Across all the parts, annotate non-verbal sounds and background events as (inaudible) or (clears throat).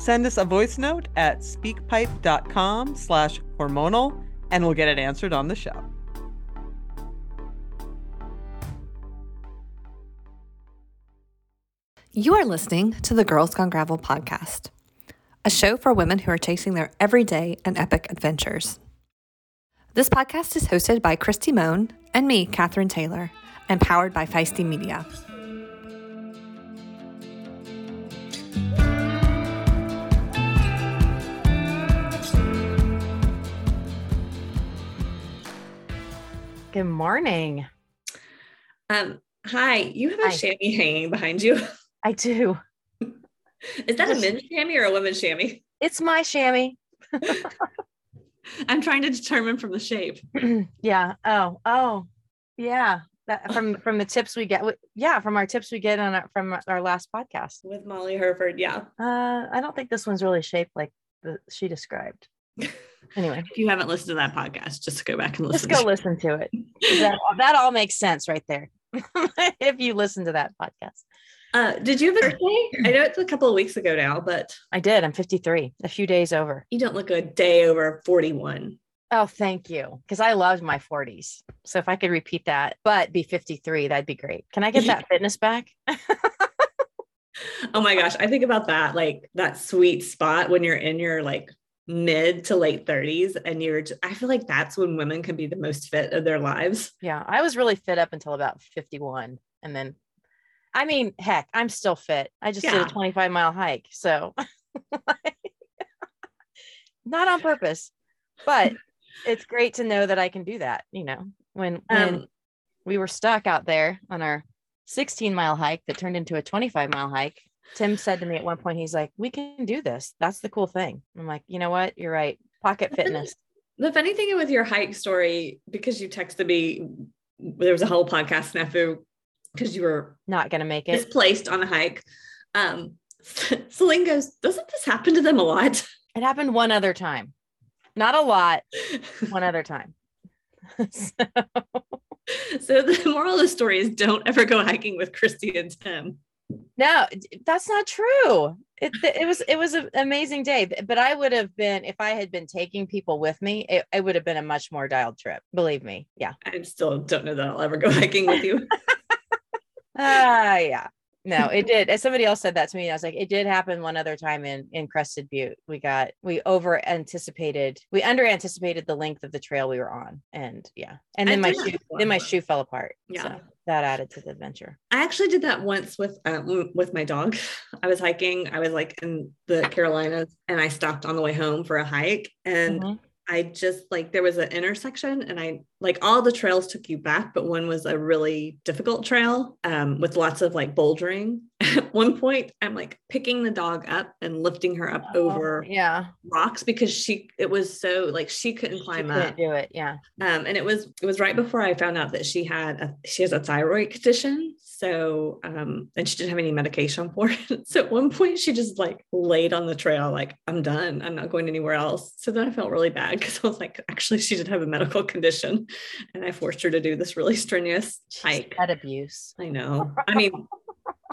Send us a voice note at speakpipe.com slash hormonal and we'll get it answered on the show. You are listening to the Girls Gone Gravel podcast, a show for women who are chasing their everyday and epic adventures. This podcast is hosted by Kristi Mohn and me, Katherine Taylor, and powered by Feisty Media. Good morning. Um, hi, you have a Hi. chamois hanging behind you. (laughs) I do. Is that a men's chamois or a women's chamois? It's my chamois. (laughs) I'm trying to determine from the shape. (clears throat) yeah. Oh, oh, yeah. That (laughs) from from the tips we get. Yeah, from our tips we get on our, from our last podcast. With Molly Hurford, yeah. Uh, I don't think this one's really shaped like the she described. Anyway, If you haven't listened to that podcast, just go back and listen. go listen to it. (laughs) That, that all makes sense right there. (laughs) if you listen to that podcast, Uh, did you have a birthday? I know it's a couple of weeks ago now, but I did. I'm 53, a few days over. you don't look a day over 41. Oh, thank you. Because I loved my 40s. So if I could repeat that, but be 53, that'd be great. Can I get that (laughs) fitness back? Oh my gosh, I think about that like that sweet spot when you're in your like mid to late 30s and you're just, I feel like that's when women can be the most fit of their lives. Yeah, I was really fit up until about 51. And then, I mean, heck, I'm still fit. I just did a 25 mile hike. So, (laughs) not on purpose, but it's great to know that I can do that. You know, when, when Um, we were stuck out there on our 16 mile hike that turned into a 25 mile hike, Tim said to me at one point, he's like, We can do this. That's the cool thing. I'm like, You know what? You're right. Pocket fitness. The funny thing with your hike story, because you texted me, there was a whole podcast snafu because you were Not going to make it. misplaced on a hike. Um, (laughs) Selene goes, Doesn't this happen to them a lot? (laughs) It happened one other time. Not a lot, one other time. (laughs) So- so the moral of the story is don't ever go hiking with Kristi and Tim. No, that's not true. It, it was it was an amazing day, but I would have been if I had been taking people with me, it, it would have been a much more dialed trip. Believe me. Yeah. I still don't know that I'll ever go hiking with you. (laughs) Ah, yeah. No, it did. As somebody else said that to me, I was like, it did happen one other time in in Crested Butte. We got we over anticipated, we under anticipated the length of the trail we were on, and yeah, and I then my shoe then my shoe fell apart. Yeah. so that added to the adventure. I actually did that once with um, with my dog. (laughs) I was hiking. I was like in the Carolinas, and I stopped on the way home for a hike, and Mhm. I just like there was an intersection, and I like all the trails took you back, but one was a really difficult trail um, with lots of like bouldering. (laughs) At one point, I'm like picking the dog up and lifting her up over Oh, yeah, rocks because she it was so like she couldn't she climb couldn't up. do it. Yeah. um, and it was it was right before I found out that she had a, she has a thyroid condition. So um, and she didn't have any medication for (laughs) it. So at one point she just like laid on the trail like I'm done. I'm not going anywhere else. So then I felt really bad because I was like actually she did have a medical condition, and I forced her to do this really strenuous hike. Pet abuse. I know. I mean,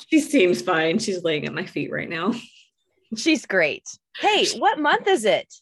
she seems fine. She's laying at my feet right now. (laughs) She's great. Hey, what month is it?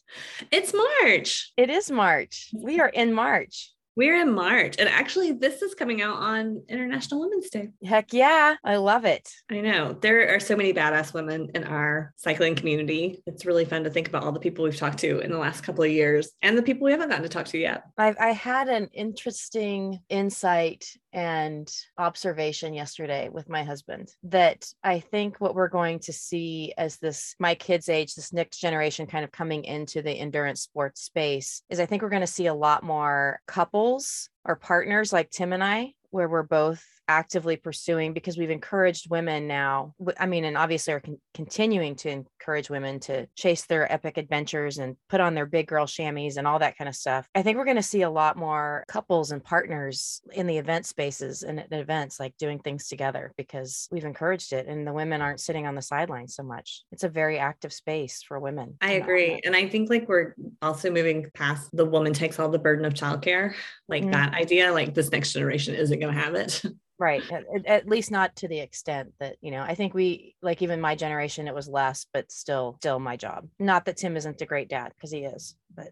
It's March. It is March. We are in March. We're in March. And actually, this is coming out on International Women's Day. Heck yeah. I love it. I know. There are so many badass women in our cycling community. It's really fun to think about all the people we've talked to in the last couple of years and the people we haven't gotten to talk to yet. I've, I had an interesting insight and observation yesterday with my husband that I think what we're going to see as this, my kids' age, this next generation kind of coming into the endurance sports space is I think we're going to see a lot more couples or partners like Tim and I, where we're both actively pursuing because we've encouraged women now. I mean, and obviously are con- continuing to encourage women to chase their epic adventures and put on their big girl chamois and all that kind of stuff. I think we're going to see a lot more couples and partners in the event spaces and at events like doing things together because we've encouraged it and the women aren't sitting on the sidelines so much. It's a very active space for women. I agree. And I think like we're also moving past the woman takes all the burden of childcare, like mm-hmm. that idea, like this next generation isn't going have it. right at, at, least not to the extent that you know i think we like even my generation it was less but still still my job not that tim isn't a great dad because he is but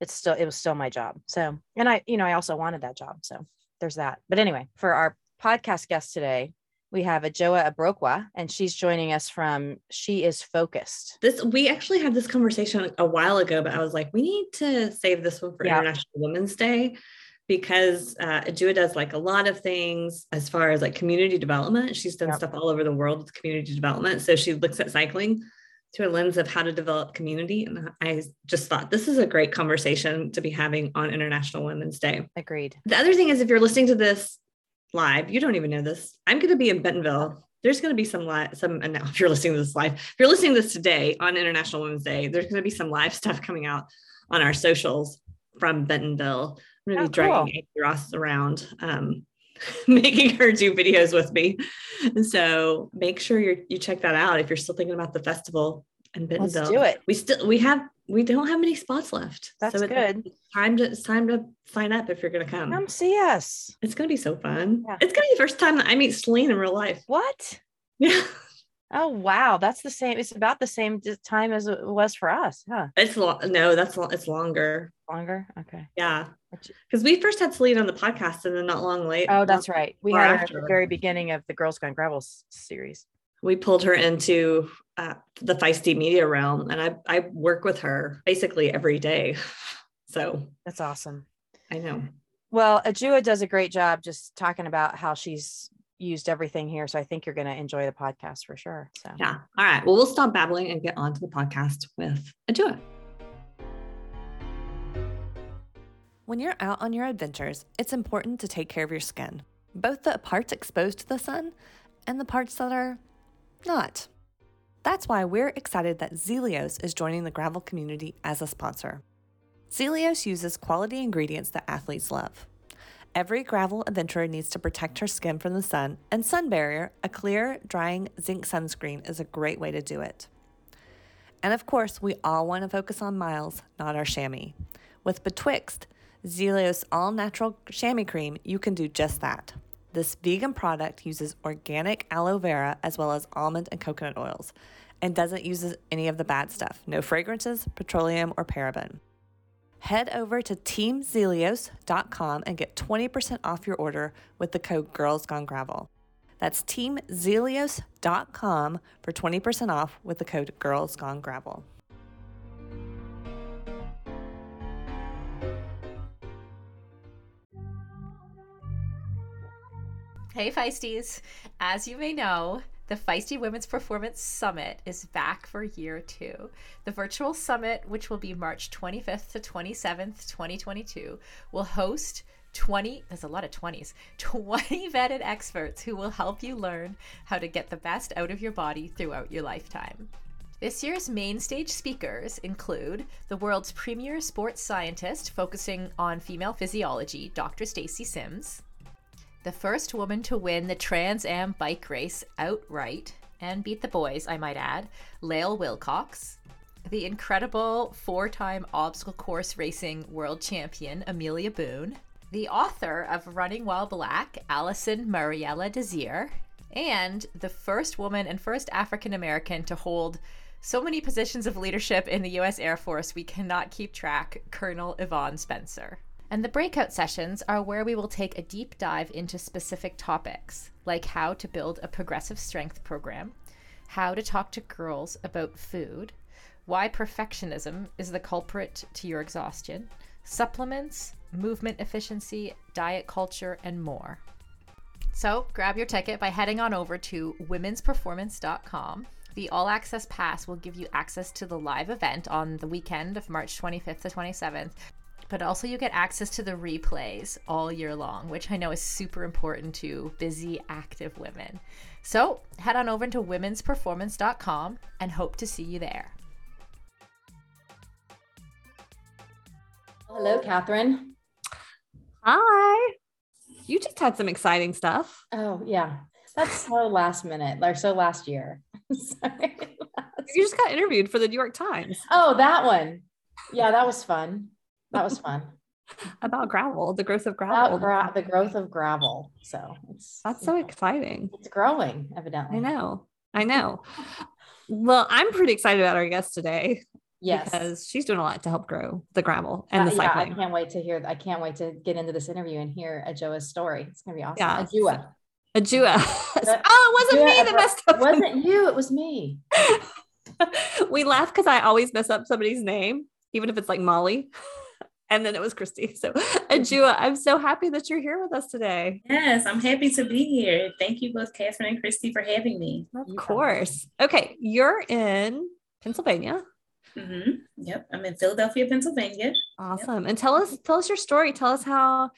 it's still it was still my job so and i you know i also wanted that job so there's that but anyway for our podcast guest today we have Adjoa Abrokwa, and she's joining us from She Is Focused. This we actually had this conversation a while ago, but I was like, we need to save this one for yeah. International Women's Day because uh, does like a lot of things as far as like community development. She's done yep. stuff all over the world with community development. So she looks at cycling through a lens of how to develop community. And I just thought this is a great conversation to be having on International Women's Day. Agreed. The other thing is, if you're listening to this live, you don't even know this. I'm going to be in Bentonville. There's going to be some live, some, and now (laughs) if you're listening to this live, if you're listening to this today on International Women's Day, there's going to be some live stuff coming out on our socials from Bentonville Gonna oh, be dragging cool. Ross around, um, (laughs) making her do videos with me. And so make sure you you check that out if you're still thinking about the festival in Bentonville. Let's do it. We still we have we don't have many spots left. That's so good. It's time to it's time to sign up if you're gonna come. Come see us. It's gonna be so fun. Yeah. It's gonna be the first time that I meet Selene in real life. What? (laughs) Yeah. Oh wow, that's the same. It's about the same time as it was for us, huh? It's long. No, that's long. It's longer. Longer. Okay. Yeah, because we first had Selene on the podcast, and then not long late. Oh, that's right. We had her at the very beginning of the Girls Gone Gravel series. We pulled her into uh, the feisty media realm, and I I work with her basically every day. (laughs) So that's awesome. I know. Well, Adjoa does a great job just talking about how she's used everything here. So I think you're going to enjoy the podcast for sure. So, yeah. All right. Well, we'll stop babbling and get on to the podcast with Adjoa. When you're out on your adventures, it's important to take care of your skin, both the parts exposed to the sun and the parts that are not. That's why we're excited that Zealios is joining the gravel community as a sponsor. Zealios uses quality ingredients that athletes love Every gravel adventurer needs to protect her skin from the sun, and Sun Barrier, a clear, drying zinc sunscreen, is a great way to do it. And of course, we all want to focus on miles, not our chamois. With Betwixt, Zealios all natural chamois cream, you can do just that. This vegan product uses organic aloe vera as well as almond and coconut oils and doesn't use any of the bad stuff no fragrances, petroleum, or paraben. Head over to teamzealios.com and get 20% off your order with the code Girls Gone Gravel. That's teamzealios.com for 20% off with the code Girls Gone Gravel. Hey, Feisties. As you may know, the Feisty Women's Performance Summit is back for year two. The virtual summit, which will be March 25th to 27th, 2022, will host 20, there's a lot of 20s, (laughs) 20 vetted experts who will help you learn how to get the best out of your body throughout your lifetime. This year's main stage speakers include the world's premier sports scientist focusing on female physiology, Dr. Stacy Sims, the first woman to win the Trans Am bike race outright and beat the boys, I might add, Lael Wilcox, the incredible four time obstacle course racing world champion, Amelia Boone, the author of Running While Black, Alison Mariella Desir, and the first woman and first African American to hold so many positions of leadership in the U.S. Air Force we cannot keep track, Colonel Yvonne Spencer. And the breakout sessions are where we will take a deep dive into specific topics, like how to build a progressive strength program, how to talk to girls about food, why perfectionism is the culprit to your exhaustion, supplements, movement efficiency, diet culture, and more. So grab your ticket by heading on over to womensperformance.com. The all access pass will give you access to the live event on the weekend of March 25th to 27th, but also you get access to the replays all year long, which I know is super important to busy, active women. So head on over to womensperformance.com and hope to see you there. Hello, Catherine. Hi. You just had some exciting stuff. Oh, yeah. That's so last minute, or so last year. (laughs) Sorry. You just got interviewed for the New York Times Oh, that one. Yeah, that was fun. That was fun. (laughs) about gravel, the growth of gravel. Gra- the growth of gravel. So it's That's so exciting. it's growing, evidently. I know. I know. Well, I'm pretty excited about our guest today Yes. because she's doing a lot to help grow the gravel and Uh, the yeah, I can't wait to hear. I can't wait to get into this interview and hear Ajoa's story. It's gonna be awesome. Yeah. Ajua. A Jua. That- (laughs) oh, it wasn't Ajua, me that messed up. It wasn't you. It was me. (laughs) we laugh because I always mess up somebody's name, even if it's like Molly. And then it was Kristi. (laughs) So, Ajua, I'm so happy that you're here with us today. Yes, I'm happy to be here. Thank you both, Catherine and Kristi, for having me. Of You got course. Okay, you're in Pennsylvania. hmm Yep, I'm in Philadelphia, Pennsylvania. Awesome. And tell us tell us your story. Tell us how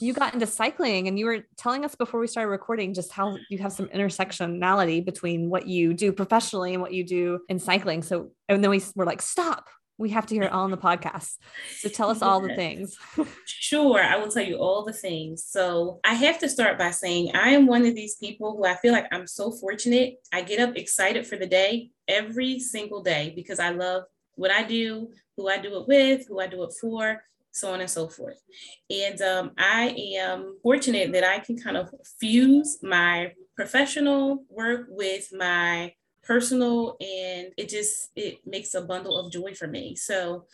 you got into cycling and you were telling us before we started recording just how you have some intersectionality between what you do professionally and what you do in cycling. So and then we were like, stop. We have to hear it all on the podcast. So tell us all the things. (laughs) Sure, I will tell you all the things. So I have to start by saying I am one of these people who I feel like I'm so fortunate. I get up excited for the day every single day because I love what I do, who I do it with, who I do it for, so on and so forth. And um, I am fortunate that I can kind of fuse my professional work with my personal and it just it makes a bundle of joy for me. So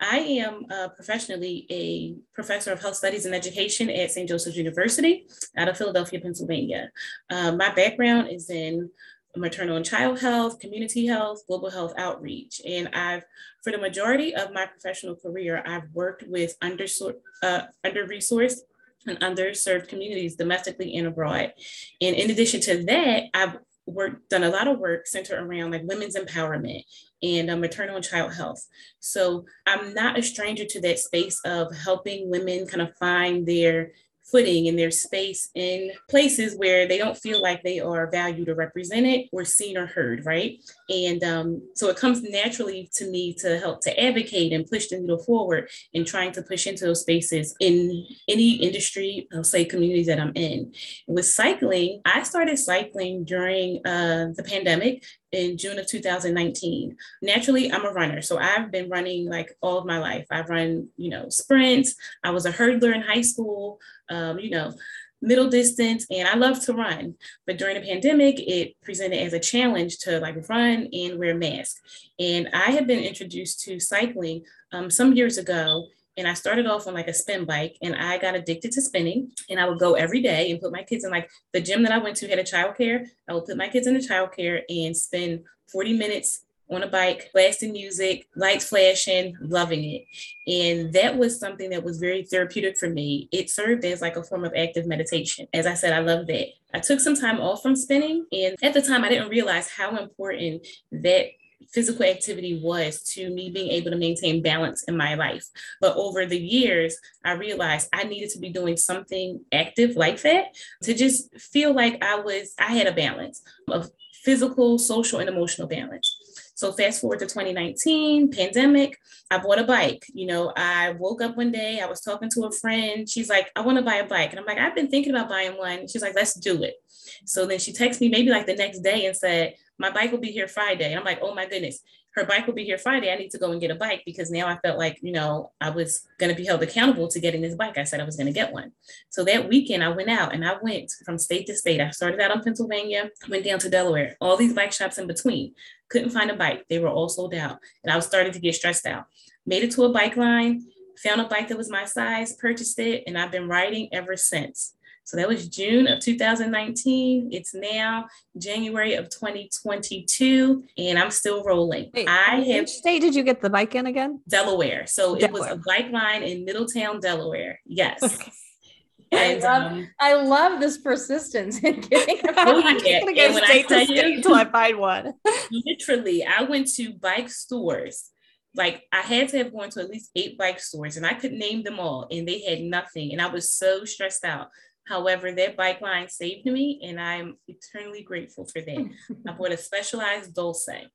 I am uh, professionally a professor of health studies and education at St. Joseph's University out of Philadelphia, Pennsylvania. Um, my background is in maternal and child health, community health, global health outreach. And I've, for the majority of my professional career, I've worked with under, uh, under-resourced and underserved communities domestically and abroad. And in addition to that, I've worked, done a lot of work centered around like women's empowerment and uh, maternal and child health. So I'm not a stranger to that space of helping women kind of find their footing and their space in places where they don't feel like they are valued or represented or seen or heard, right? And um, so it comes naturally to me to help to advocate and push the needle forward in trying to push into those spaces in any industry, I'll say communities that I'm in. With cycling, I started cycling during uh, the pandemic in June of 2019. Naturally, I'm a runner. So I've been running like all of my life. I've run, you know, sprints. I was a hurdler in high school, um, you know, middle distance, and I love to run. But during the pandemic, it presented as a challenge to like run and wear a mask. And I had been introduced to cycling um, some years ago. And I started off on like a spin bike and I got addicted to spinning. And I would go every day and put my kids in like the gym that I went to had a childcare. I would put my kids in the childcare and spend 40 minutes on a bike, blasting music, lights flashing, loving it. And that was something that was very therapeutic for me. It served as like a form of active meditation. As I said, I love that. I took some time off from spinning. And at the time, I didn't realize how important that physical activity was to me being able to maintain balance in my life. But over the years, I realized I needed to be doing something active like that to just feel like I was, I had a balance of physical, social, and emotional balance. So fast forward to 2019, pandemic, I bought a bike. You know, I woke up one day, I was talking to a friend. She's like, I want to buy a bike. And I'm like, I've been thinking about buying one. She's like, let's do it. So then she texted me maybe like the next day and said, my bike will be here Friday. And I'm like, oh my goodness, her bike will be here Friday. I need to go and get a bike because now I felt like, you know, I was going to be held accountable to getting this bike. I said I was going to get one. So that weekend I went out and I went from state to state. I started out in Pennsylvania, went down to Delaware, all these bike shops in between. Couldn't find a bike. They were all sold out. And I was starting to get stressed out. Made it to a bike line, found a bike that was my size, purchased it, and I've been riding ever since. So that was June of 2019. It's now January of 2022, and I'm still rolling. Wait, I have Which state did you get the bike in again? Delaware. So it was a bike line in Middletown, Delaware. Yes. Okay. I love, um, I love this persistence in getting. (laughs) Oh, I'm gonna go And state to state until I find one. (laughs) literally, I went to bike stores. Like I had to have gone to at least eight bike stores, and I could name them all, and they had nothing, and I was so stressed out. However, that bike line saved me, and I'm eternally grateful for that. (laughs) I bought a Specialized Dolce.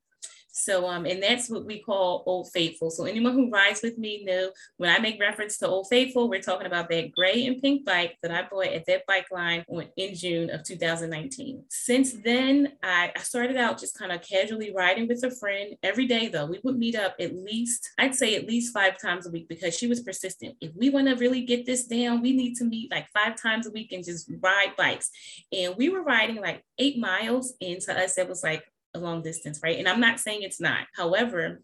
So, um, and that's what we call Old Faithful. So, anyone who rides with me know when I make reference to Old Faithful, we're talking about that gray and pink bike that I bought at that bike line in June of 2019. Since then, I, I started out just kind of casually riding with a friend every day, though. We would meet up at least, I'd say at least five times a week because she was persistent. If we want to really get this down, we need to meet like five times a week and just ride bikes. And we were riding like eight miles, and to us, that was like a long distance, right? And I'm not saying it's not. However,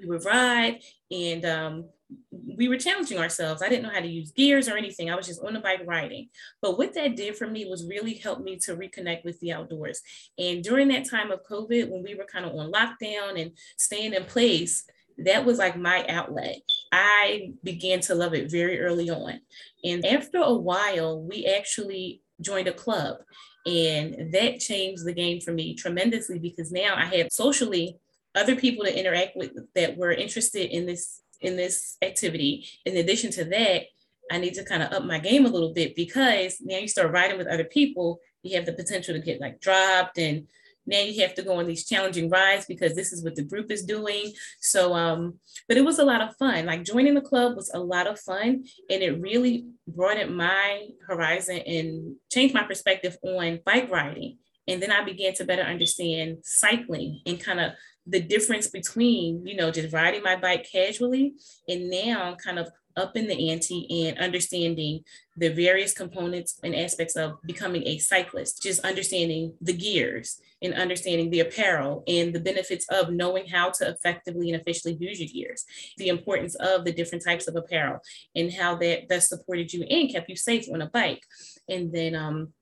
we would ride and um, we were challenging ourselves. I didn't know how to use gears or anything. I was just on the bike riding. But what that did for me was really help me to reconnect with the outdoors. And during that time of COVID, when we were kind of on lockdown and staying in place, that was like my outlet. I began to love it very early on. And after a while, we actually joined a club. And that changed the game for me tremendously because now I have socially other people to interact with that were interested in this in this activity. In addition to that, I need to kind of up my game a little bit because now you start riding with other people, you have the potential to get like dropped and now you have to go on these challenging rides because this is what the group is doing. So um, but it was a lot of fun. Like joining the club was a lot of fun and it really broadened my horizon and changed my perspective on bike riding. And then I began to better understand cycling and kind of the difference between, you know, just riding my bike casually and now kind of up in the ante and understanding the various components and aspects of becoming a cyclist, just understanding the gears and understanding the apparel and the benefits of knowing how to effectively and efficiently use your gears, the importance of the different types of apparel and how that that supported you and kept you safe on a bike. And then um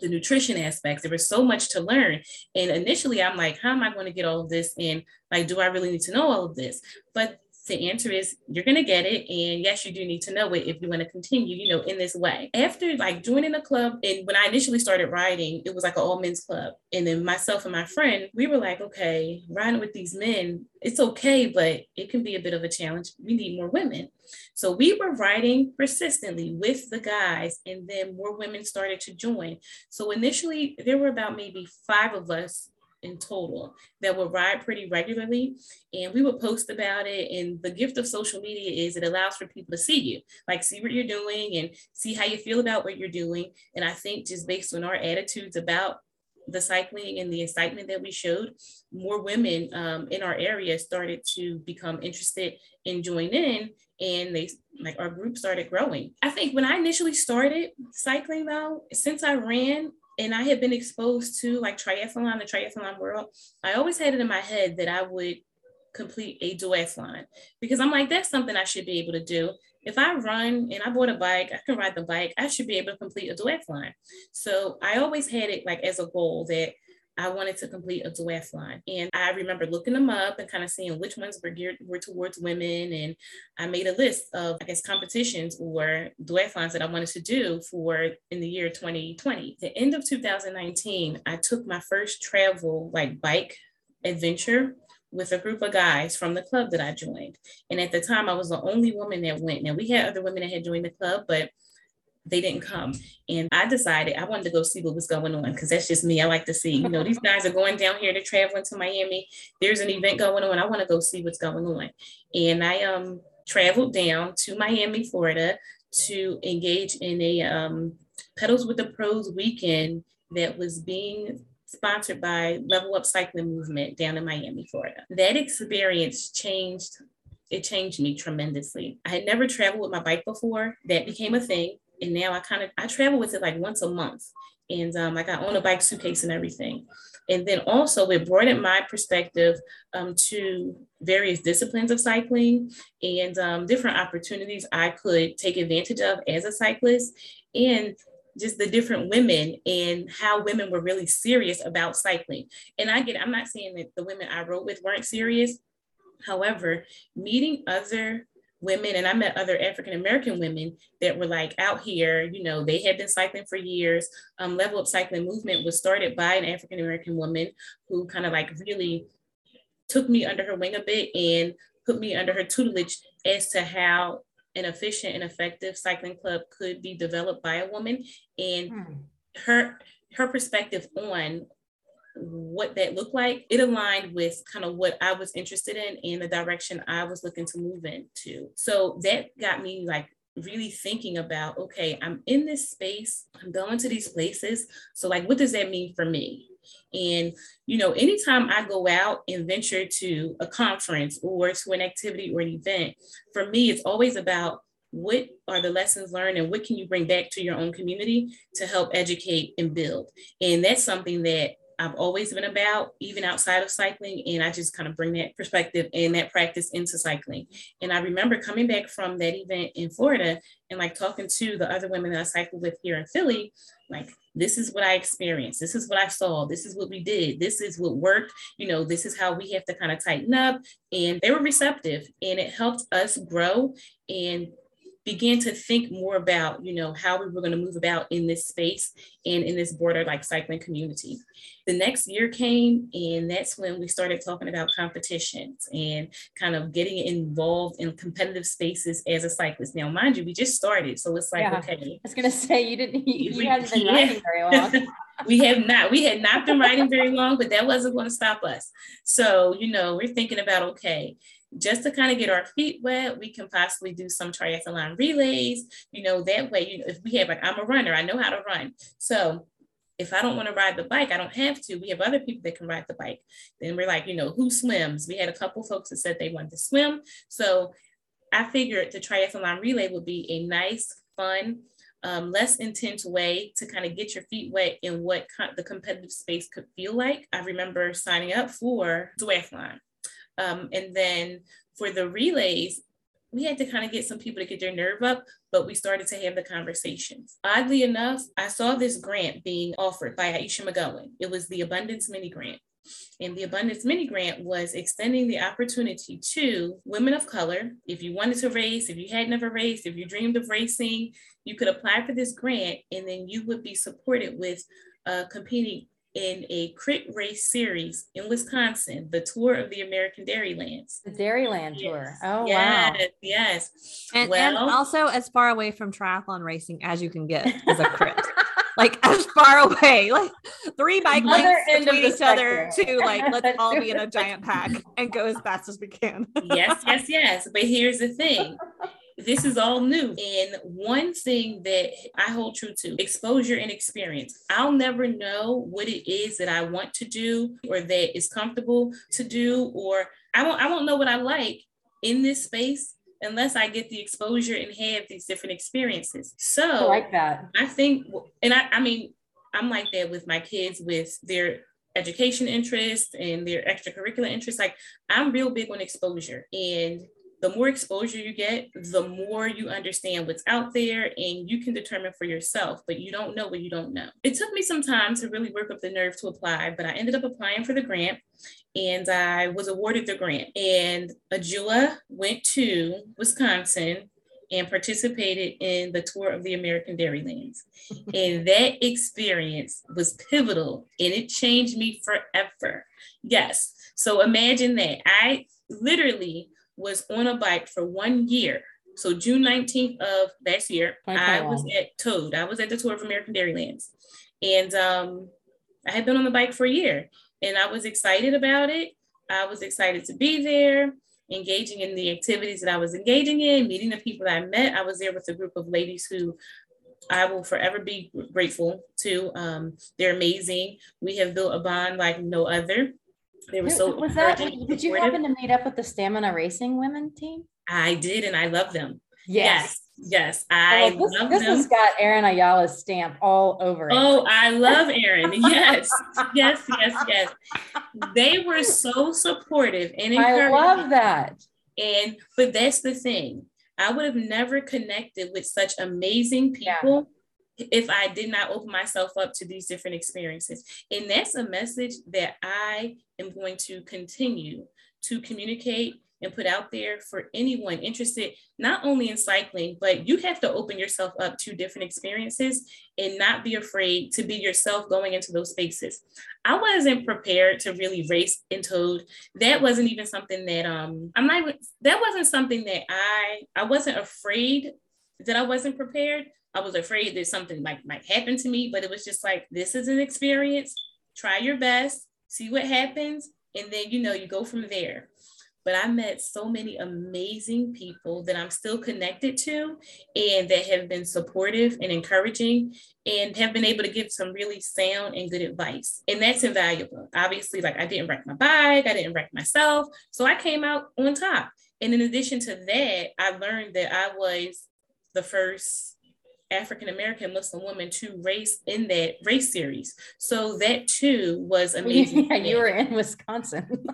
the nutrition aspects. There was so much to learn. And initially I'm like, how am I going to get all of this? And like, do I really need to know all of this? But the answer is you're going to get it and yes you do need to know it if you want to continue you know in this way. After like joining the club and when i initially started riding it was like an all men's club. And then myself and my friend we were like okay riding with these men it's okay but it can be a bit of a challenge. We need more women. So we were riding persistently with the guys and then more women started to join. So initially there were about maybe five of us in total that would ride pretty regularly and we would post about it. And the gift of social media is it allows for people to see you like see what you're doing and see how you feel about what you're doing. And i think just based on our attitudes about the cycling and the excitement that we showed more women um, in our area started to become interested in joining in and they like our group started growing. I think when i initially started cycling though since i ran and I had been exposed to like triathlon, the triathlon world, I always had it in my head that I would complete a duathlon because I'm like, that's something I should be able to do. If I run and I bought a bike, I can ride the bike, I should be able to complete a duathlon. So I always had it like as a goal that I wanted to complete a duathlon. And I remember looking them up and kind of seeing which ones were geared were towards women. And I made a list of, I guess, competitions or duathlons that I wanted to do for in the year 2020. The end of 2019, I took my first travel like bike adventure with a group of guys from the club that I joined. And at the time, I was the only woman that went. Now we had other women that had joined the club, but they didn't come. And I decided I wanted to go see what was going on because that's just me. I like to see, you know, these (laughs) guys are going down here to traveling to Miami. There's an event going on. I want to go see what's going on. And I um traveled down to Miami, Florida to engage in a um, Pedals with the Pros weekend that was being sponsored by Level Up Cycling Movement down in Miami, Florida. That experience changed it changed me tremendously. I had never traveled with my bike before. That became a thing and now I kind of I travel with it like once a month, and um, like I own a bike suitcase and everything. And then also it broadened my perspective um, to various disciplines of cycling and um, different opportunities I could take advantage of as a cyclist, and just the different women and how women were really serious about cycling. And I get, I'm not saying that the women I rode with weren't serious. However, meeting other women and I met other African American women that were like out here, you know, they had been cycling for years. Um, Level Up Cycling Movement was started by an African American woman who kind of like really took me under her wing a bit and put me under her tutelage as to how an efficient and effective cycling club could be developed by a woman and hmm. her her perspective on what that looked like. It aligned with kind of what i was interested in and the direction i was looking to move into. So that got me like really thinking about okay i'm in this space i'm going to these places. So like what does that mean for me? And, you know, anytime I go out and venture to a conference or to an activity or an event, for me, it's always about what are the lessons learned and what can you bring back to your own community to help educate and build. And that's something that I've always been about, even outside of cycling. And I just kind of bring that perspective and that practice into cycling. And I remember coming back from that event in Florida and like talking to the other women that I cycled with here in Philly, like, this is what I experienced. This is what I saw. This is what we did. This is what worked. You know, this is how we have to kind of tighten up. And they were receptive and it helped us grow and began to think more about, you know, how we were going to move about in this space and in this border like cycling community. The next year came, and that's when we started talking about competitions and kind of getting involved in competitive spaces as a cyclist. Now, mind you, we just started, so it's like, yeah. okay. I was gonna say you didn't, you, you hadn't been riding very long. (laughs) we have not, we had not been riding very long, but that wasn't going to stop us. So, you know, we're thinking about okay just to kind of get our feet wet, we can possibly do some triathlon relays. You know, that way, you know, if we have like, I'm a runner, I know how to run. So if I don't want to ride the bike, I don't have to. We have other people that can ride the bike. Then we're like, you know, who swims? We had a couple folks that said they wanted to swim. So I figured the triathlon relay would be a nice, fun, um, less intense way to kind of get your feet wet in what the competitive space could feel like. I remember signing up for duathlon. Um, and then for the relays, we had to kind of get some people to get their nerve up, but we started to have the conversations. Oddly enough, I saw this grant being offered by Ayesha McGowan. It was the Abundance Mini Grant. And the Abundance Mini Grant was extending the opportunity to women of color. If you wanted to race, if you had never raced, if you dreamed of racing, you could apply for this grant and then you would be supported with uh, competing in a crit race series in Wisconsin, the tour of the American Dairylands. The Dairyland yes. tour. Oh yes, wow. Yes. And, well, and also as far away from triathlon racing as you can get as a crit. (laughs) like as far away, like three bike lanes between each other to like let's (laughs) all be in a giant pack and go as fast as we can. yes, yes, yes. But here's the thing this is all new. And one thing that I hold true to exposure and experience. I'll never know what it is that I want to do or that is comfortable to do, or I won't, I won't know what I like in this space unless I get the exposure and have these different experiences. So I like that. I think, and I, I mean, I'm like that with my kids with their education interests and their extracurricular interests. Like I'm real big on exposure and the more exposure you get, the more you understand what's out there and you can determine for yourself, but you don't know what you don't know. It took me some time to really work up the nerve to apply, but I ended up applying for the grant and I was awarded the grant. And Ajua went to Wisconsin and participated in the tour of the American Dairylands. (laughs) and that experience was pivotal and it changed me forever. Yes. So imagine that. I literally was on a bike for one year. So June 19th of last year, I was at Toad. I was at the tour of American Dairylands. And um, I had been on the bike for a year and I was excited about it. I was excited to be there, engaging in the activities that I was engaging in, meeting the people that I met. I was there with a group of ladies who I will forever be grateful to. Um, they're amazing. We have built a bond like no other. They were so was that did you happen to meet up with the stamina racing women team? I did and I love them. Yes. yes. Yes, oh, I Oh, this, love this them. has got Erin Ayala's stamp all over it. Oh, I love Erin. (laughs) Yes, yes, yes, yes. They were so supportive and encouraging. I love that. And but that's the thing. I would have never connected with such amazing Yeah. If I did not open myself up to these different experiences. And that's a message that I am going to continue to communicate and put out there for anyone interested not only in cycling, but you have to open yourself up to different experiences and not be afraid to be yourself going into those spaces. I wasn't prepared to really race in Toad. That wasn't even something that um I'm not that wasn't something that I I wasn't afraid that I wasn't prepared. I was afraid that something might might happen to me, but it was just like this is an experience. Try your best, see what happens, and then you know you go from there but I met so many amazing people that I'm still connected to and that have been supportive and encouraging and have been able to give some really sound and good advice. And that's invaluable. Obviously, like I didn't wreck my bike, I didn't wreck myself. So I came out on top. And in addition to that, I learned that I was the first African American Muslim woman to race in that race series. So that too was (laughs) amazing. Yeah, you were in Wisconsin.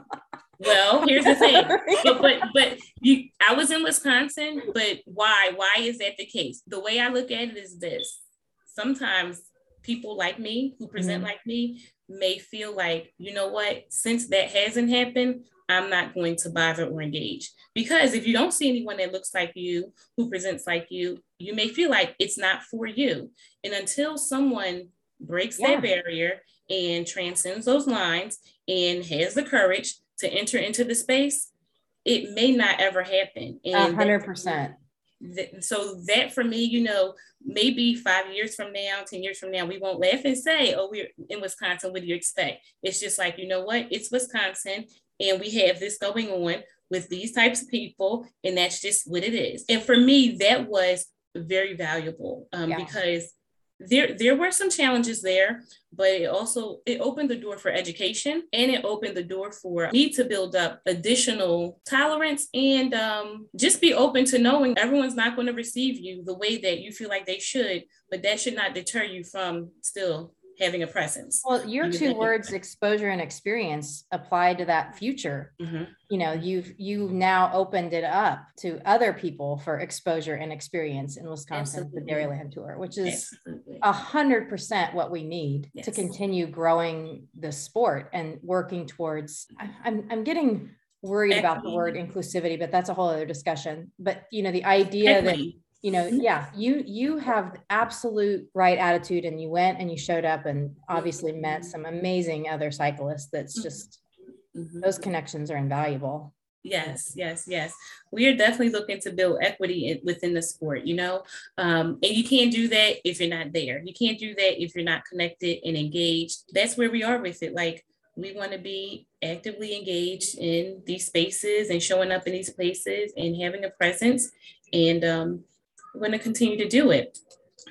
Well, here's the thing. (laughs) But but but you I was in Wisconsin, but why? Why is that the case? The way I look at it is this. Sometimes people like me who present Mhm. like me may feel like, you know what, since that hasn't happened, I'm not going to bother or engage. Because if you don't see anyone that looks like you, who presents like you, you may feel like it's not for you. And until someone breaks Yeah. that barrier and transcends those lines and has the courage to enter into the space, it may not ever happen. And hundred percent. th- so that for me, you know, maybe five years from now, 10 years from now, we won't laugh and say, oh, we're in Wisconsin. What do you expect? It's just like, you know what? It's Wisconsin and we have this going on with these types of people. And that's just what it is. And for me, that was very valuable um, Yeah. because there, there were some challenges there, but it also it opened the door for education and it opened the door for me to build up additional tolerance and um, just be open to knowing everyone's not going to receive you the way that you feel like they should, but that should not deter you from still having a presence. Well, your two words, exposure and experience, apply to that future. Mhm. You know, you've you now opened it up to other people for exposure and experience in Wisconsin, the Absolutely. Dairyland Tour, which is a hundred percent what we need to continue growing the sport and working towards. I'm I'm getting worried about the word inclusivity, but that's a whole other discussion. But you know, the idea that Equity. You know yeah you you have absolute right attitude and you went and you showed up and obviously met some amazing other cyclists that's just Mhm. those connections are invaluable Yes, yes, yes. We are definitely looking to build equity within the sport, you know, um, and you can't do that if you're not there. You can't do that if you're not connected and engaged. That's where we are with it. Like we want to be actively engaged in these spaces and showing up in these places and having a presence, and um, we're going to continue to do it.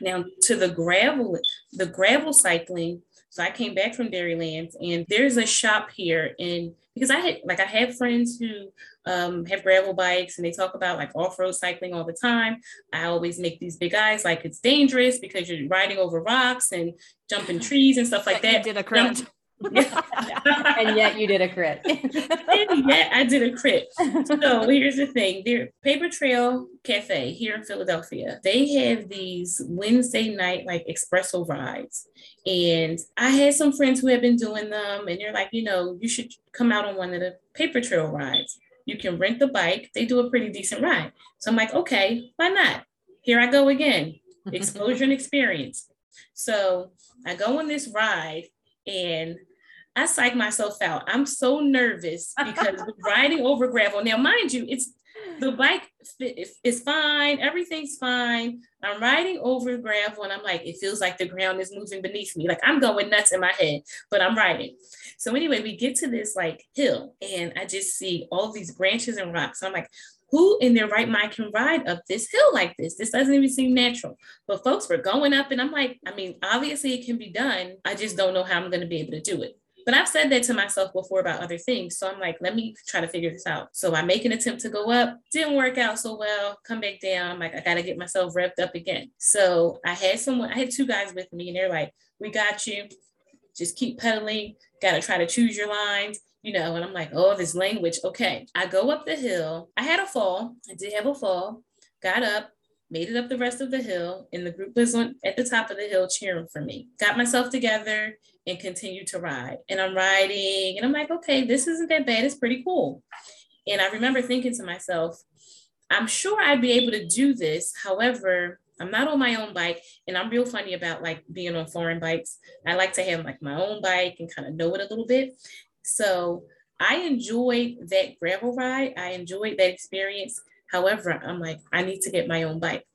Now to the gravel, the gravel cycling. So I came back from Dairylands, and there's a shop here and because I had like I have friends who um, have gravel bikes and they talk about like off-road cycling all the time. I always make these big eyes like it's dangerous because you're riding over rocks and jumping trees and stuff like that. did a crit. (laughs) and yet you did a crit (laughs) and yet I did a crit. So here's the thing: there, Paper Trail Cafe here in Philadelphia. They have these Wednesday night like espresso rides, and I had some friends who have been doing them, and they're like, you know, you should come out on one of the Paper Trail rides. You can rent the bike; they do a pretty decent ride. So I'm like, okay, why not? Here I go again, (laughs) exposure and experience. So I go on this ride, and I psych myself out. I'm so nervous because we're (laughs) riding over gravel. Now, mind you, it's the bike is fine, everything's fine. I'm riding over gravel and I'm like, it feels like the ground is moving beneath me. Like I'm going nuts in my head, but I'm riding. So anyway, we get to this like hill and I just see all these branches and rocks. I'm like, who in their right mind can ride up this hill like this? This doesn't even seem natural. But folks were going up and I'm like, I mean, obviously it can be done. I just don't know how I'm going to be able to do it. But I've said that to myself before about other things. So I'm like, let me try to figure this out. So I make an attempt to go up, didn't work out so well, come back down. I'm like, I got to get myself revved up again. So I had someone, I had two guys with me, and they're like, we got you. Just keep pedaling. Got to try to choose your lines you know, and I'm like, oh, this language. Okay. I go up the hill. I had a fall. I did have a fall. Got up, made it up the rest of the hill, and the group was on at the top of the hill cheering for me. Got myself together and continued to ride. And I'm riding, and I'm like, okay, this isn't that bad. It's pretty cool. And I remember thinking to myself, I'm sure I'd be able to do this. However, I'm not on my own bike, and I'm real funny about like being on foreign bikes. I like to have like my own bike and kind of know it a little bit. So I enjoyed that gravel ride. I enjoyed that experience. However, I'm like, I need to get my own bike.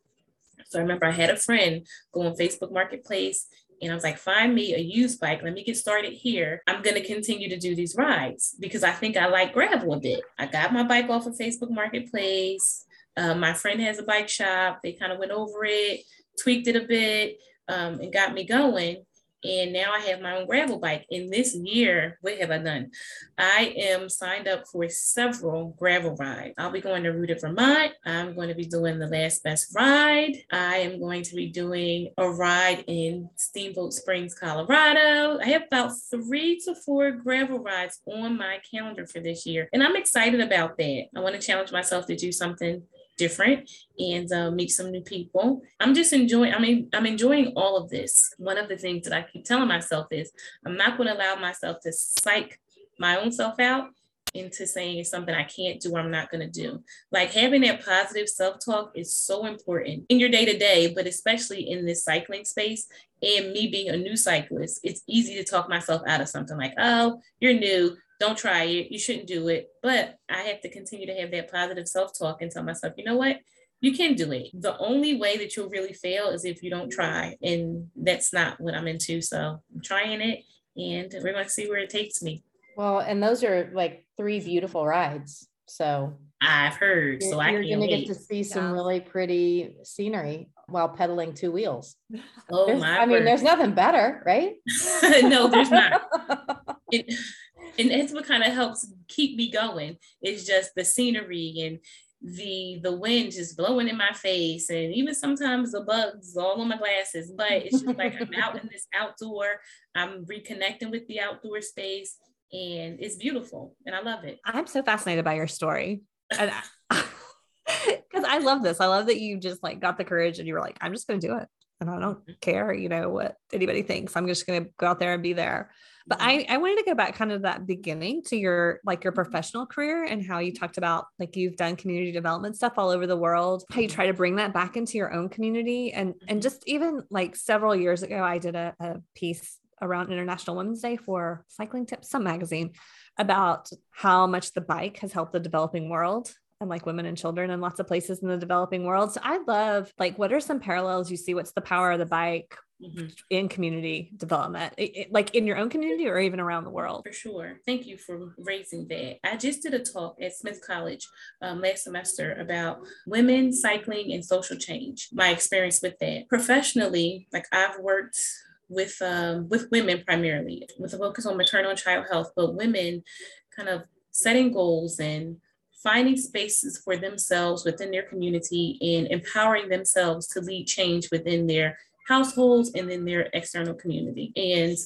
So I remember I had a friend go on Facebook Marketplace and I was like, find me a used bike. Let me get started here. I'm going to continue to do these rides because I think I like gravel a bit. I got my bike off of Facebook Marketplace. Uh, my friend has a bike shop. They kind of went over it, tweaked it a bit, um, and got me going and now I have my own gravel bike. And this year, what have I done? I am signed up for several gravel rides. I'll be going to Rooted Vermont. I'm going to be doing the Last Best Ride. I am going to be doing a ride in Steamboat Springs, Colorado. I have about three to four gravel rides on my calendar for this year, and I'm excited about that. I want to challenge myself to do something different and uh, meet some new people. I'm just enjoying, I mean, I'm enjoying all of this. One of the things that I keep telling myself is I'm not going to allow myself to psych my own self out into saying it's something I can't do or I'm not going to do. Like having that positive self talk is so important in your day to day, but especially in this cycling space. And me being a new cyclist, it's easy to talk myself out of something like, oh, you're new don't try it. You shouldn't do it. But I have to continue to have that positive self talk and tell myself, you know what? You can do it. The only way that you'll really fail is if you don't try. And that's not what I'm into. So I'm trying it and we're going to see where it takes me. Well, and those are like three beautiful rides. So I've heard. You're, so I you're gonna get to see some really pretty scenery while pedaling two wheels. oh There's- my I mean, there's nothing better, right? (laughs) no, there's not. (laughs) It, and that's what kind of helps keep me going. It's just the scenery and the the wind just blowing in my face and even sometimes the bugs all on my glasses but it's just like i'm out in this outdoor i'm reconnecting with the outdoor space and it's beautiful and i love it I'm so fascinated by your story. Because (laughs) I love this. I love that you just like got the courage and you were like, I'm just going to do it. And I don't mm-hmm. care, you know, what anybody thinks. I'm just going to go out there and be there. But mm-hmm. I, I wanted to go back kind of that beginning to your like your mm-hmm. professional career and how you mm-hmm. talked about like you've done community development stuff all over the world, how you try to bring that back into your own community. And and just even like several years ago, I did a, a piece around International Women's Day for Cycling Tips, some magazine, about how much the bike has helped the developing world and like women and children in lots of places in the developing world. So I love like what are some parallels you see? What's the power of the bike Mhm. in community development, It- it- like in your own community or even around the world? For sure. Thank you for raising that. I just did a talk at Smith College um, last semester about women, cycling, and social change, my experience with that. Professionally, like I've worked with um, with women primarily with a focus on maternal and child health, but women kind of setting goals and finding spaces for themselves within their community and empowering themselves to lead change within their households and in their external community. And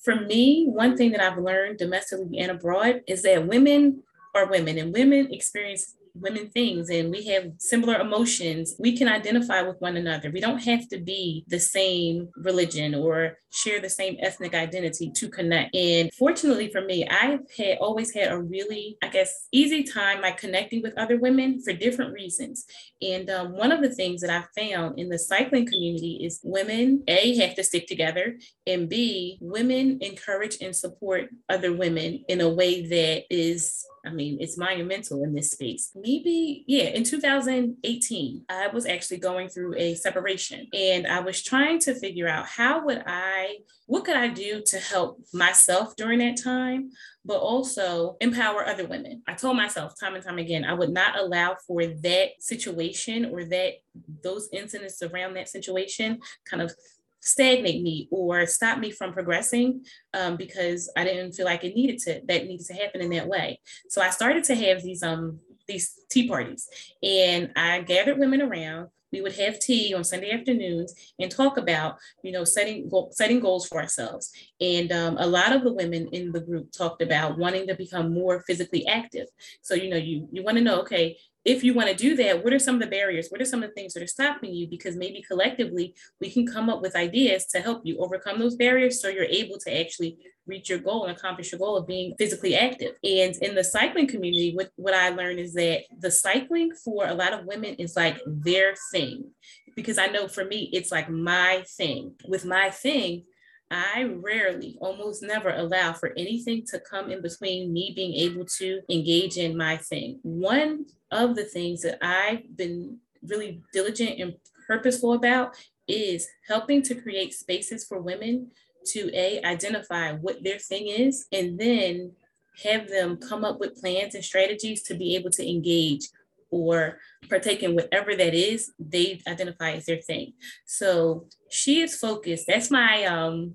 for me, one thing that I've learned domestically and abroad is that women are women and women experience women things and we have similar emotions. We can identify with one another. We don't have to be the same religion or share the same ethnic identity to connect. And fortunately for me, I've had always had a really, I guess, easy time like connecting with other women for different reasons. And um, one of the things that I found in the cycling community is women, A, have to stick together, and B, women encourage and support other women in a way that is, I mean, it's monumental in this space. Maybe, yeah, in 2018, I was actually going through a separation and I was trying to figure out how would I, what could I do to help myself during that time, but also empower other women. I told myself time and time again, I would not allow for that situation or that those incidents around that situation kind of stagnate me or stop me from progressing um, because I didn't feel like it needed to that needed to happen in that way. So I started to have these um these tea parties and I gathered women around we would have tea on Sunday afternoons and talk about, you know, setting setting goals for ourselves. And um, a lot of the women in the group talked about wanting to become more physically active. So, you know, you you want to know, okay, if you want to do that, what are some of the barriers? What are some of the things that are stopping you? Because maybe collectively we can come up with ideas to help you overcome those barriers so you're able to actually reach your goal and accomplish your goal of being physically active. And in the cycling community, what, what I learned is that the cycling for a lot of women is like their thing. Because I know for me, it's like my thing. With my thing, I rarely, almost never allow for anything to come in between me being able to engage in my thing. One of the things that I've been really diligent and purposeful about is helping to create spaces for women to a identify what their thing is and then have them come up with plans and strategies to be able to engage or partake in whatever that is they identify as their thing. So she is focused. That's my um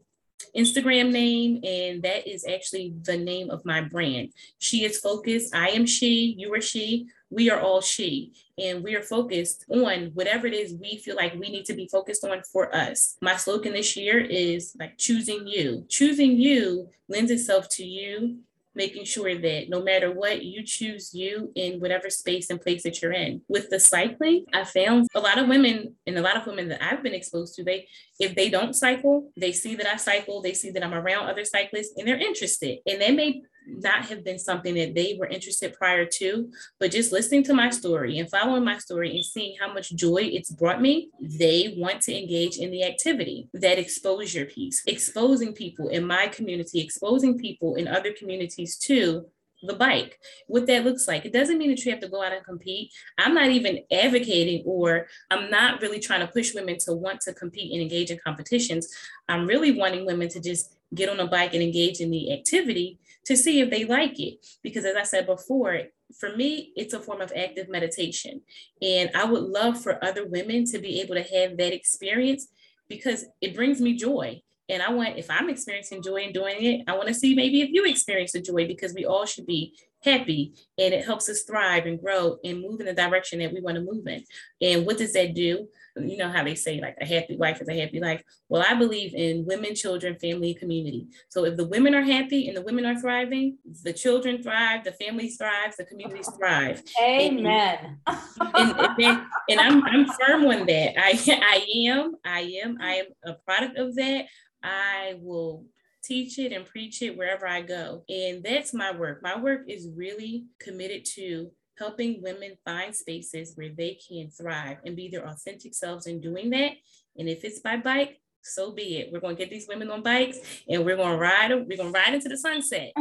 Instagram name, and that is actually the name of my brand. She is focused. I am she, you are she, we are all she, and we are focused on whatever it is we feel like we need to be focused on for us. My slogan this year is like choosing you. Choosing you lends itself to you making sure that no matter what, you choose you in whatever space and place that you're in. With the cycling, I found a lot of women and a lot of women that I've been exposed to, they if they don't cycle, they see that I cycle, they see that I'm around other cyclists and they're interested. And they may not have been something that they were interested prior to, but just listening to my story and following my story and seeing how much joy it's brought me, they want to engage in the activity, that exposure piece, exposing people in my community, exposing people in other communities too the bike, what that looks like. It doesn't mean that you have to go out and compete. I'm not even advocating or I'm not really trying to push women to want to compete and engage in competitions. I'm really wanting women to just get on a bike and engage in the activity to see if they like it. Because as I said before, for me, it's a form of active meditation. And I would love for other women to be able to have that experience because it brings me joy. And I want, if I'm experiencing joy in doing it, I want to see maybe if you experience the joy because we all should be happy and it helps us thrive and grow and move in the direction that we want to move in. And what does that do? You know how they say like a happy wife is a happy life. Well, I believe in women, children, family, community. So if the women are happy and the women are thriving, the children thrive, the families thrive, the communities thrive. Amen. And, and, and, and I'm, I'm firm on that. I, I am, I am, I am a product of that. I will teach it and preach it wherever I go. And that's my work. My work is really committed to helping women find spaces where they can thrive and be their authentic selves in doing that. And if it's by bike, so be it. We're going to get these women on bikes and we're going to ride. We're going to ride into the sunset. (laughs)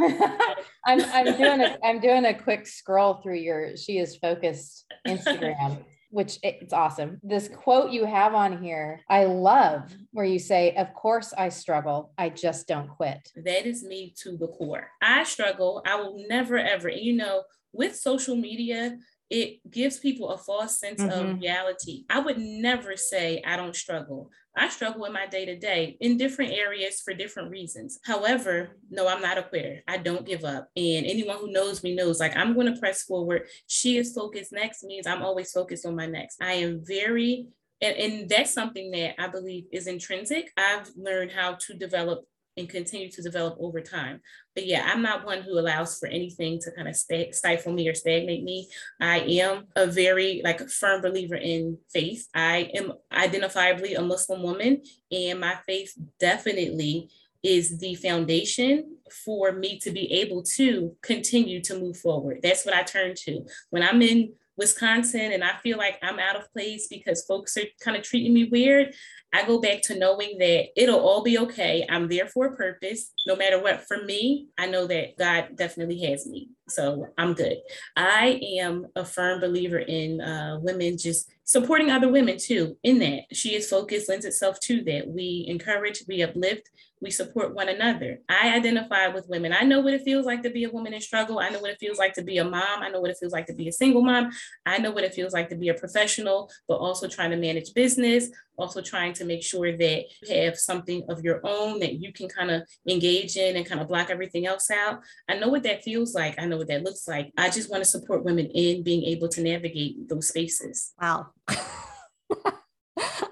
I'm, I'm doing a I'm doing a quick scroll through your she is focused Instagram (laughs) which it's awesome. This quote you have on here, I love where you say, Of course I struggle. I just don't quit. That is me to the core. I struggle. I will never, ever, you know, with social media, it gives people a false sense mm-hmm. of reality. I would never say I don't struggle. I struggle in my day to day in different areas for different reasons. However, no, I'm not a quitter. I don't give up. And anyone who knows me knows like I'm going to press forward. She is focused next means I'm always focused on my next. I am very and, and that's something that I believe is intrinsic. I've learned how to develop and continue to develop over time. But yeah, I'm not one who allows for anything to kind of stay, stifle me or stagnate me. I am a very like a firm believer in faith. I am identifiably a Muslim woman, and my faith definitely is the foundation for me to be able to continue to move forward. That's what I turn to when I'm in Wisconsin and I feel like I'm out of place because folks are kind of treating me weird. I go back to knowing that it'll all be okay. I'm there for a purpose. No matter what, for me, I know that God definitely has me. So I'm good. I am a firm believer in uh, women just supporting other women too, in that. She is focused, lends itself to that. We encourage, we uplift, we support one another. I identify with women. I know what it feels like to be a woman in struggle. I know what it feels like to be a mom. I know what it feels like to be a single mom. I know what it feels like to be a professional, but also trying to manage business, also trying to make sure that you have something of your own that you can kind of engage in and kind of block everything else out. I know what that feels like. I know what that looks like. I just want to support women in being able to navigate those spaces. Wow. (laughs)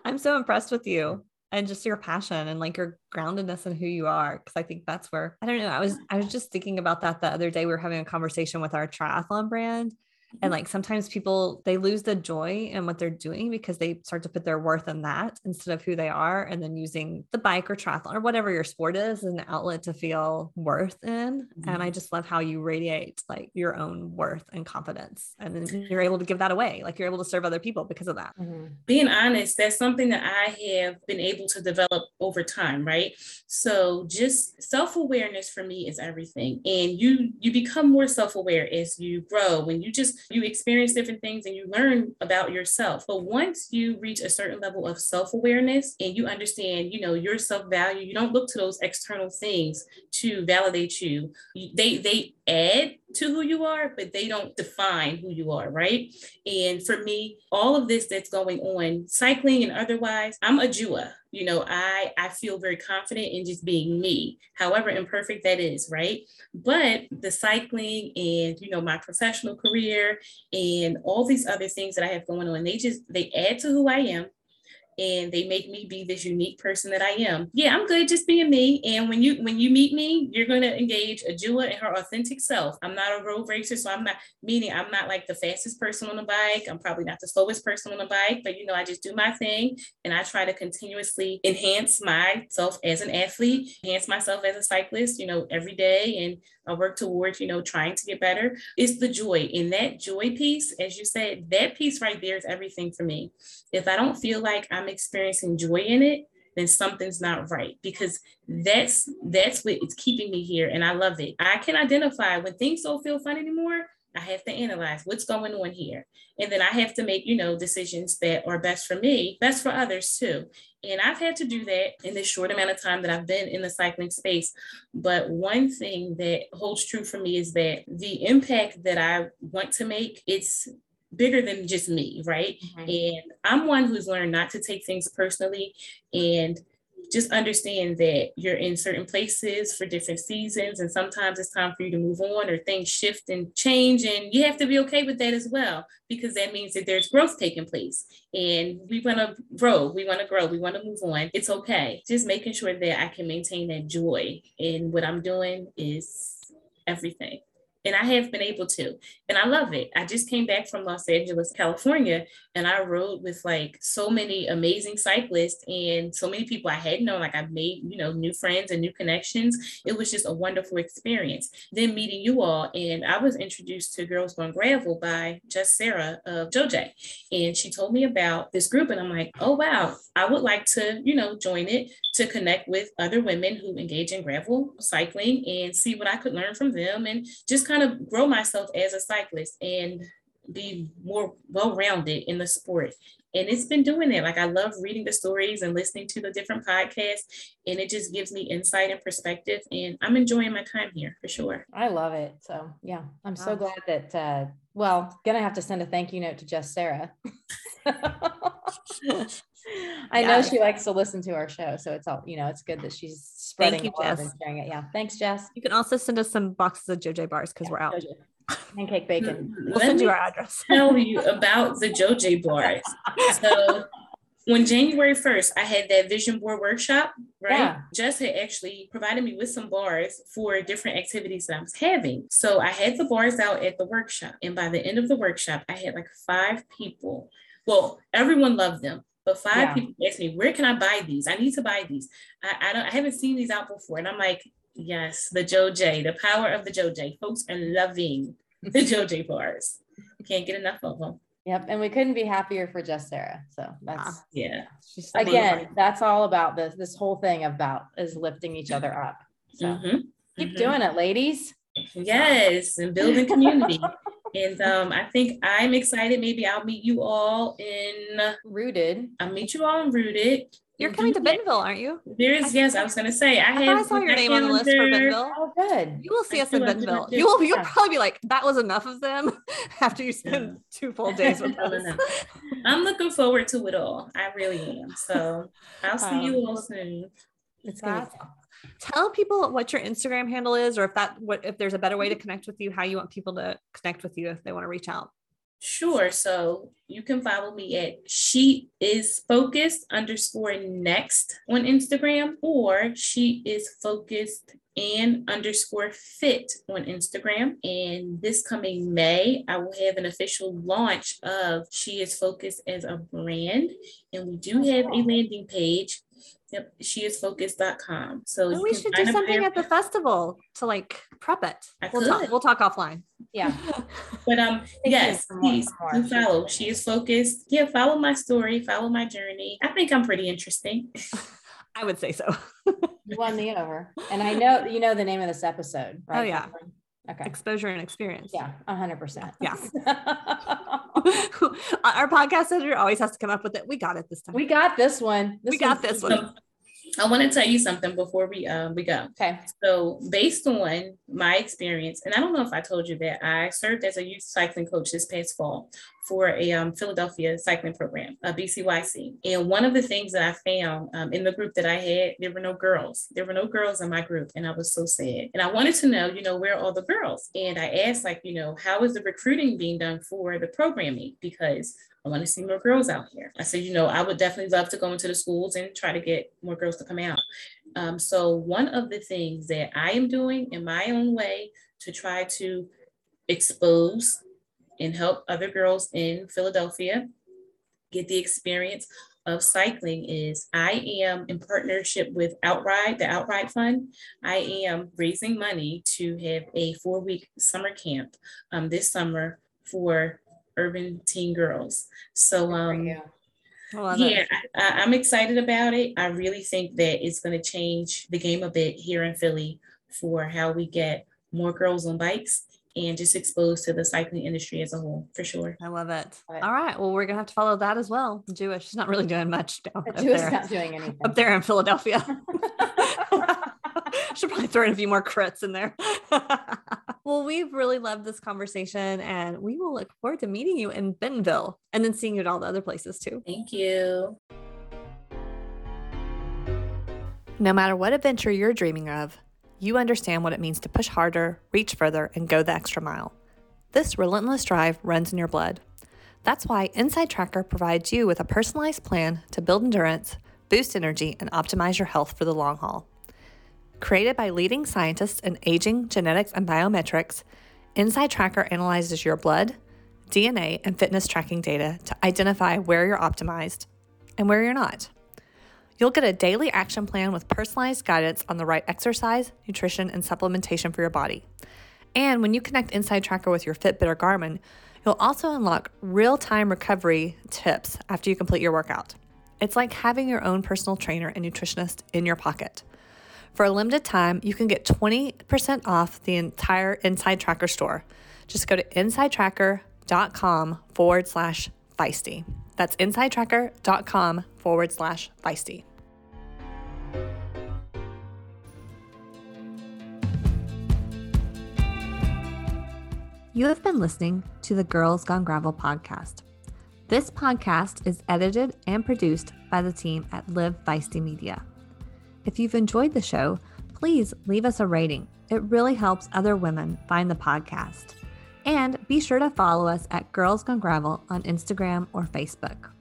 I'm so impressed with you and just your passion and like your groundedness and who you are because i think that's where i don't know i was i was just thinking about that the other day we were having a conversation with our triathlon brand and like sometimes people they lose the joy in what they're doing because they start to put their worth in that instead of who they are and then using the bike or triathlon or whatever your sport is as an outlet to feel worth in. Mm-hmm. and i just love how you radiate like your own worth and confidence and then you're able to give that away like you're able to serve other people because of that. Mm-hmm. being honest that's something that i have been able to develop over time right? So just self-awareness for me is everything. And you you become more self-aware as you grow. When you just you experience different things and you learn about yourself. But once you reach a certain level of self awareness and you understand, you know, your self value, you don't look to those external things to validate you. They they add to who you are, but they don't define who you are, right? And for me, all of this that's going on, cycling and otherwise, I'm a Jua. You know, I I feel very confident in just being me, however imperfect that is, right? But the cycling and you know my professional career and all these other things that I have going on, they just they add to who I am and they make me be this unique person that I am. Yeah, I'm good just being me. And when you when you meet me, you're gonna engage a Jua in her authentic self. I'm not a road racer, so I'm not meaning I'm not like the fastest person on the bike. I'm probably not the slowest person on the bike, but you know, I just do my thing and I try to continuously enhance myself as an athlete, enhance myself as a cyclist, you know, every day. And I work towards, you know, trying to get better. It's the joy. And that joy piece, as you said, that piece right there is everything for me. If I don't feel like I'm experiencing joy in it, then something's not right because that's that's what is keeping me here and I love it. I can identify when things don't feel fun anymore. I have to analyze what's going on here. And then I have to make, you know, decisions that are best for me, best for others too. And I've had to do that in this short amount of time that I've been in the cycling space. But one thing that holds true for me is that the impact that I want to make, it's bigger than just me, right? Mm-hmm. And I'm one who's learned not to take things personally and just understand that you're in certain places for different seasons and sometimes it's time for you to move on or things shift and change and you have to be okay with that as well because that means that there's growth taking place. And we want to grow we want to grow we want to move on. It's okay. Just making sure that i can maintain that joy in what i'm doing is everything and I have been able to. And I love it. I just came back from Los Angeles, California, and I rode with like so many amazing cyclists and so many people I had known. Like I made, you know, new friends and new connections. It was just a wonderful experience. Then meeting you all, and I was introduced to Girls Gone Gravel by Jess Sarah of JoJ. And she told me about this group, and I'm like, oh wow, I would like to, you know, join it to connect with other women who engage in gravel cycling and see what I could learn from them and just kind of grow myself as a cyclist and be more well-rounded in the sport. And it's been doing it. Like I love reading the stories and listening to the different podcasts, and it just gives me insight and perspective. And I'm enjoying my time here for sure. I love it. So yeah, I'm so glad that. Uh, well, gonna have to send a thank you note to Jess Sarah. (laughs) I yeah. know she likes to listen to our show, so it's all you know. It's good that she's spreading Thank you, love and sharing it. Yeah, thanks, Jess. You can also send us some boxes of JoJ bars because yeah, we're out. Pancake bacon. Mm-hmm. We'll Let send you our address. (laughs) tell you about the JoJ bars. So when January 1st, I had that vision board workshop, right? Yeah. Jess had actually provided me with some bars for different activities that I was having. So I had the bars out at the workshop. And by the end of the workshop, I had like five people. Well, everyone loved them. But five yeah. people asked me, where can I buy these? I need to buy these. I, I don't I haven't seen these out before. And I'm like, yes, the JoJ, the power of the JoJ. Folks are loving (laughs) the JoJ bars. Can't get enough of them. Yep. And we couldn't be happier for Jess Sarah. So that's ah, yeah. Again, that's all about this. This whole thing about is lifting each other up. So mm-hmm. keep mm-hmm. doing it, ladies. Yes, and building community. (laughs) And um, I think I'm excited. Maybe I'll meet you all in Rooted. I'll meet you all in Rooted. You're coming to have- Bentonville, aren't you? There's yes, I was gonna say I I have thought I saw your my name on the list for calendar. Bentonville. Oh, good. You will see I us in do, I Bentonville. You will. You'll Yeah. probably be like, "That was enough of them." (laughs) After you spend Yeah. two full days with (laughs) Well us. enough. I'm looking forward to it all. I really am. So (laughs) I'll see you Um, all soon. It's gonna be That's fun. Tell people what your Instagram handle is, or if that what if there's a better way to connect with you, how you want people to connect with you if they want to reach out. Sure. So you can follow me at she is focused underscore next on Instagram or she is focused and underscore fit on Instagram. And this coming May, I will have an official launch of She is Focused as a brand. And we do have a landing page. Yep, she is focused.com. So Oh, we should do something at the festival to like prep it. I we'll talk. We'll talk offline. (laughs) yeah. But um, yes, please do follow. She is focused. Yeah, follow my story, follow my journey. I think I'm pretty interesting. (laughs) I would say so. You won me over. And I know you know the name of this episode, right? Oh, yeah. Catherine? Okay. Exposure and experience. Yeah, a hundred percent. Yeah. (laughs) (laughs) Our podcast editor always has to come up with it. We got it this time. we got this one. we got this one. So I want to tell you something before we um we go. Okay. So based on my experience, and I don't know if I told you that I served as a youth cycling coach this past fall for a um, Philadelphia cycling program, a BCYC. And one of the things that I found um, in the group that I had, there were no girls. There were no girls in my group, and I was so sad. And I wanted to know, you know, where are all the girls? And I asked, like, you know, how is the recruiting being done for the programming? Because I want to see more girls out here. I said, you know, I would definitely love to go into the schools and try to get more girls to come out. Um, so one of the things that I am doing in my own way to try to expose and help other girls in Philadelphia get the experience of cycling is I am in partnership with Outride, the Outride Fund. I am raising money to have a four-week summer camp um, this summer for urban teen girls. So um, you. I yeah. I, I- I'm excited about it. I really think that it's going to change the game a bit here in Philly for how we get more girls on bikes and just exposed to the cycling industry as a whole, for sure. I love it. Love it. All right. Well, we're gonna have to follow that as well. Jewish. She's not really doing much down up Jewish there. not doing anything. Up there in Philadelphia. (laughs) (laughs) Should probably throw in a few more crits in there. (laughs) well, we've really loved this conversation and we will look forward to meeting you in Bentonville and then seeing you at all the other places too. Thank you. No matter what adventure you're dreaming of, you understand what it means to push harder, reach further, and go the extra mile. This relentless drive runs in your blood. That's why InsideTracker provides you with a personalized plan to build endurance, boost energy, and optimize your health for the long haul. Created by leading scientists in aging, genetics, and biometrics, InsideTracker analyzes your blood, DNA, and fitness tracking data to identify where you're optimized and where you're not. You'll get a daily action plan with personalized guidance on the right exercise, nutrition, and supplementation for your body. And when you connect InsideTracker with your Fitbit or Garmin, you'll also unlock real time recovery tips after you complete your workout. It's like having your own personal trainer and nutritionist in your pocket. For a limited time, you can get 20% off the entire InsideTracker store. Just go to insidetracker.com forward slash feisty. That's insidetracker.com forward slash feisty. You have been listening to the Girls Gone Gravel podcast. This podcast is edited and produced by the team at Live Feisty Media. If you've enjoyed the show, please leave us a rating. It really helps other women find the podcast. And be sure to follow us at Girls Gone Gravel on Instagram or Facebook.